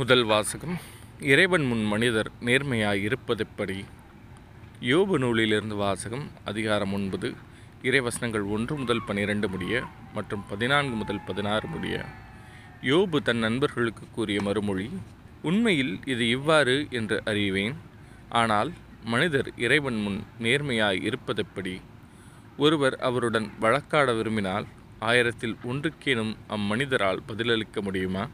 முதல் வாசகம். இறைவன் முன் மனிதர் நேர்மையாய் இருப்பதெப்படி யோபு நூலிலிருந்து வாசகம் அதிகாரம் ஒன்பது இறைவசனங்கள் ஒன்று முதல் பனிரெண்டு முடிய மற்றும் பதினான்கு முதல் பதினாறு முடிய. யோபு தன் நண்பர்களுக்கு கூறிய மறுமொழி உண்மையில் இது இவ்வாறு என்று அறிவேன். ஆனால் மனிதர் இறைவன் முன் நேர்மையாய் இருப்பதெப்படி ஒருவர் அவருடன் வழக்காட விரும்பினால் ஆயிரத்தில் ஒன்றுக்கேனும் அம்மனிதரால் பதிலளிக்க முடியுமா?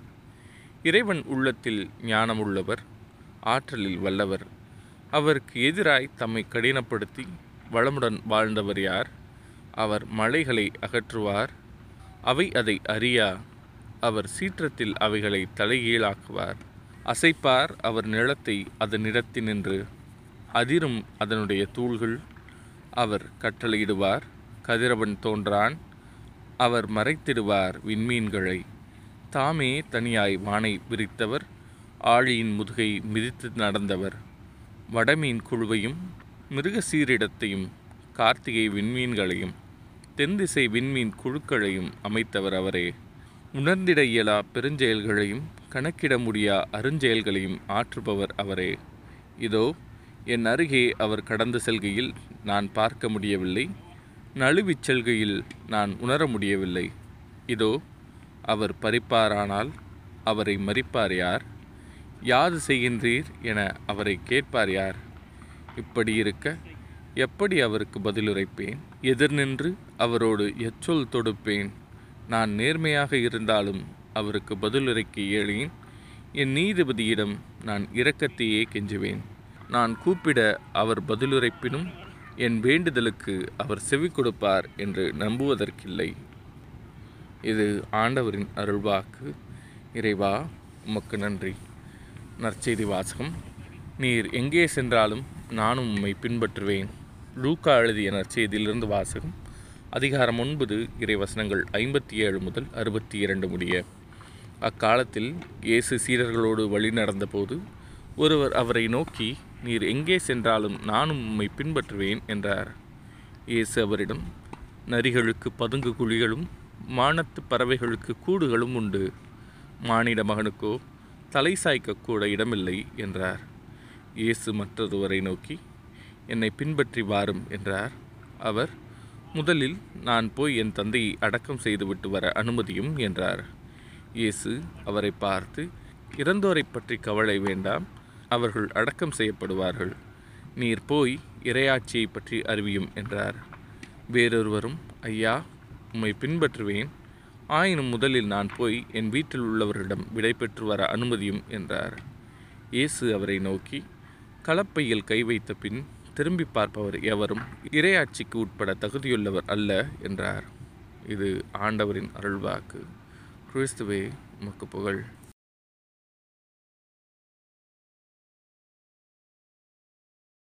இறைவன் உள்ளத்தில் ஞானமுள்ளவர் ஆற்றலில் வல்லவர். அவருக்கு எதிராய் தம்மை கடினப்படுத்தி வளமுடன் வாழ்ந்தவர் யார்? அவர் மலைகளை அகற்றுவார். அவை அதை அறியா? அவர் சீற்றத்தில் அவைகளை தலைகீழாக்குவார். அசைப்பார் அவர் நிலத்தை அதனிடத்தினின்று அதிரும் அதனுடைய தூள்கள். அவர் கட்டளையிடுவார். கதிரவன் தோன்றான். அவர் மறைத்திடுவார் விண்மீன்களை. தாமே தனியாய் வானை விரித்தவர் ஆழியின் முதுகை மிதித்து நடந்தவர். வடமீன் குழுவையும் மிருக சீரிடத்தையும் கார்த்திகை விண்மீன்களையும் தென்திசை விண்மீன் குழுக்களையும் அமைத்தவர் அவரே. உணர்ந்திட இயலா பெருஞ்செயல்களையும் கணக்கிட முடியா அருஞ்செயல்களையும் ஆற்றுபவர் அவரே. இதோ என் அருகே அவர் கடந்து செல்கையில் நான் பார்க்க முடியவில்லை. நழுவிச் செல்கையில் நான் உணர முடியவில்லை. இதோ அவர் பறிப்பாரானால் அவரை மறிப்பார் யார்? யாது செய்கின்றீர் என அவரை கேட்பார் யார்? இப்படி இருக்க எப்படி அவருக்கு பதிலுரைப்பேன்? எதிர் நின்று அவரோடு எச்சொல் தொடுப்பேன். நான் நேர்மையாக இருந்தாலும் அவருக்கு பதிலுரைக்க இயலேன் என் நீதிபதியிடம் நான் இரக்கத்தையே கெஞ்சுவேன். நான் கூப்பிட அவர் பதிலுரைப்பினும் என் வேண்டுதலுக்கு அவர் செவி கொடுப்பார் என்று நம்புவதற்கில்லை. இது ஆண்டவரின் அருள்வாக்கு. இறைவா உமக்கு நன்றி. நற்செய்தி வாசகம். நீர் எங்கே சென்றாலும் நானும் உம்மை பின்பற்றுவேன். லூக்கா எழுதிய நற்செய்தியிலிருந்து வாசகம். அதிகாரம் ஒன்பது இறைவசனங்கள் ஐம்பத்தி ஏழு முதல் அறுபத்தி இரண்டு முடிய. அக்காலத்தில் இயேசு சீடர்களோடு வழி நடந்தபோது ஒருவர் அவரை நோக்கி நீர் எங்கே சென்றாலும் நானும் உம்மை பின்பற்றுவேன் என்றார். இயேசு அவரிடம் நரிகளுக்கு பதுங்கு குழிகளும் மானத்து பறவைகளுக்கு கூடுகளும் உண்டு. மானிட மகனுக்கோ தலை சாய்க்கக்கூட இடமில்லை என்றார். இயேசு மற்றொருவரை நோக்கி என்னை பின்பற்றி வாரும் என்றார். அவர் முதலில் நான் போய் என் தந்தையை அடக்கம் செய்துவிட்டு வர அனுமதியும் என்றார். இயேசு அவரை பார்த்து இறந்தோரை பற்றி கவலை வேண்டாம் அவர்கள் அடக்கம் செய்யப்படுவார்கள். நீர் போய் இரையாட்சியை பற்றி அறிவியும் என்றார். வேறொருவரும் ஐயா உம்மை பின்பற்றுவேன். ஆயினும் முதலில் நான் போய் என் வீட்டில் உள்ளவர்களிடம் விடை பெற்று வர அனுமதியும் என்றார். இயேசு அவரை நோக்கி கலப்பையில் கை வைத்த பின் திரும்பி பார்ப்பவர் எவரும் இரையாட்சிக்கு உட்பட தகுதியுள்ளவர் அல்ல என்றார். இது ஆண்டவரின் அருள்வாக்கு. கிறிஸ்துவே உமக்கு புகழ்.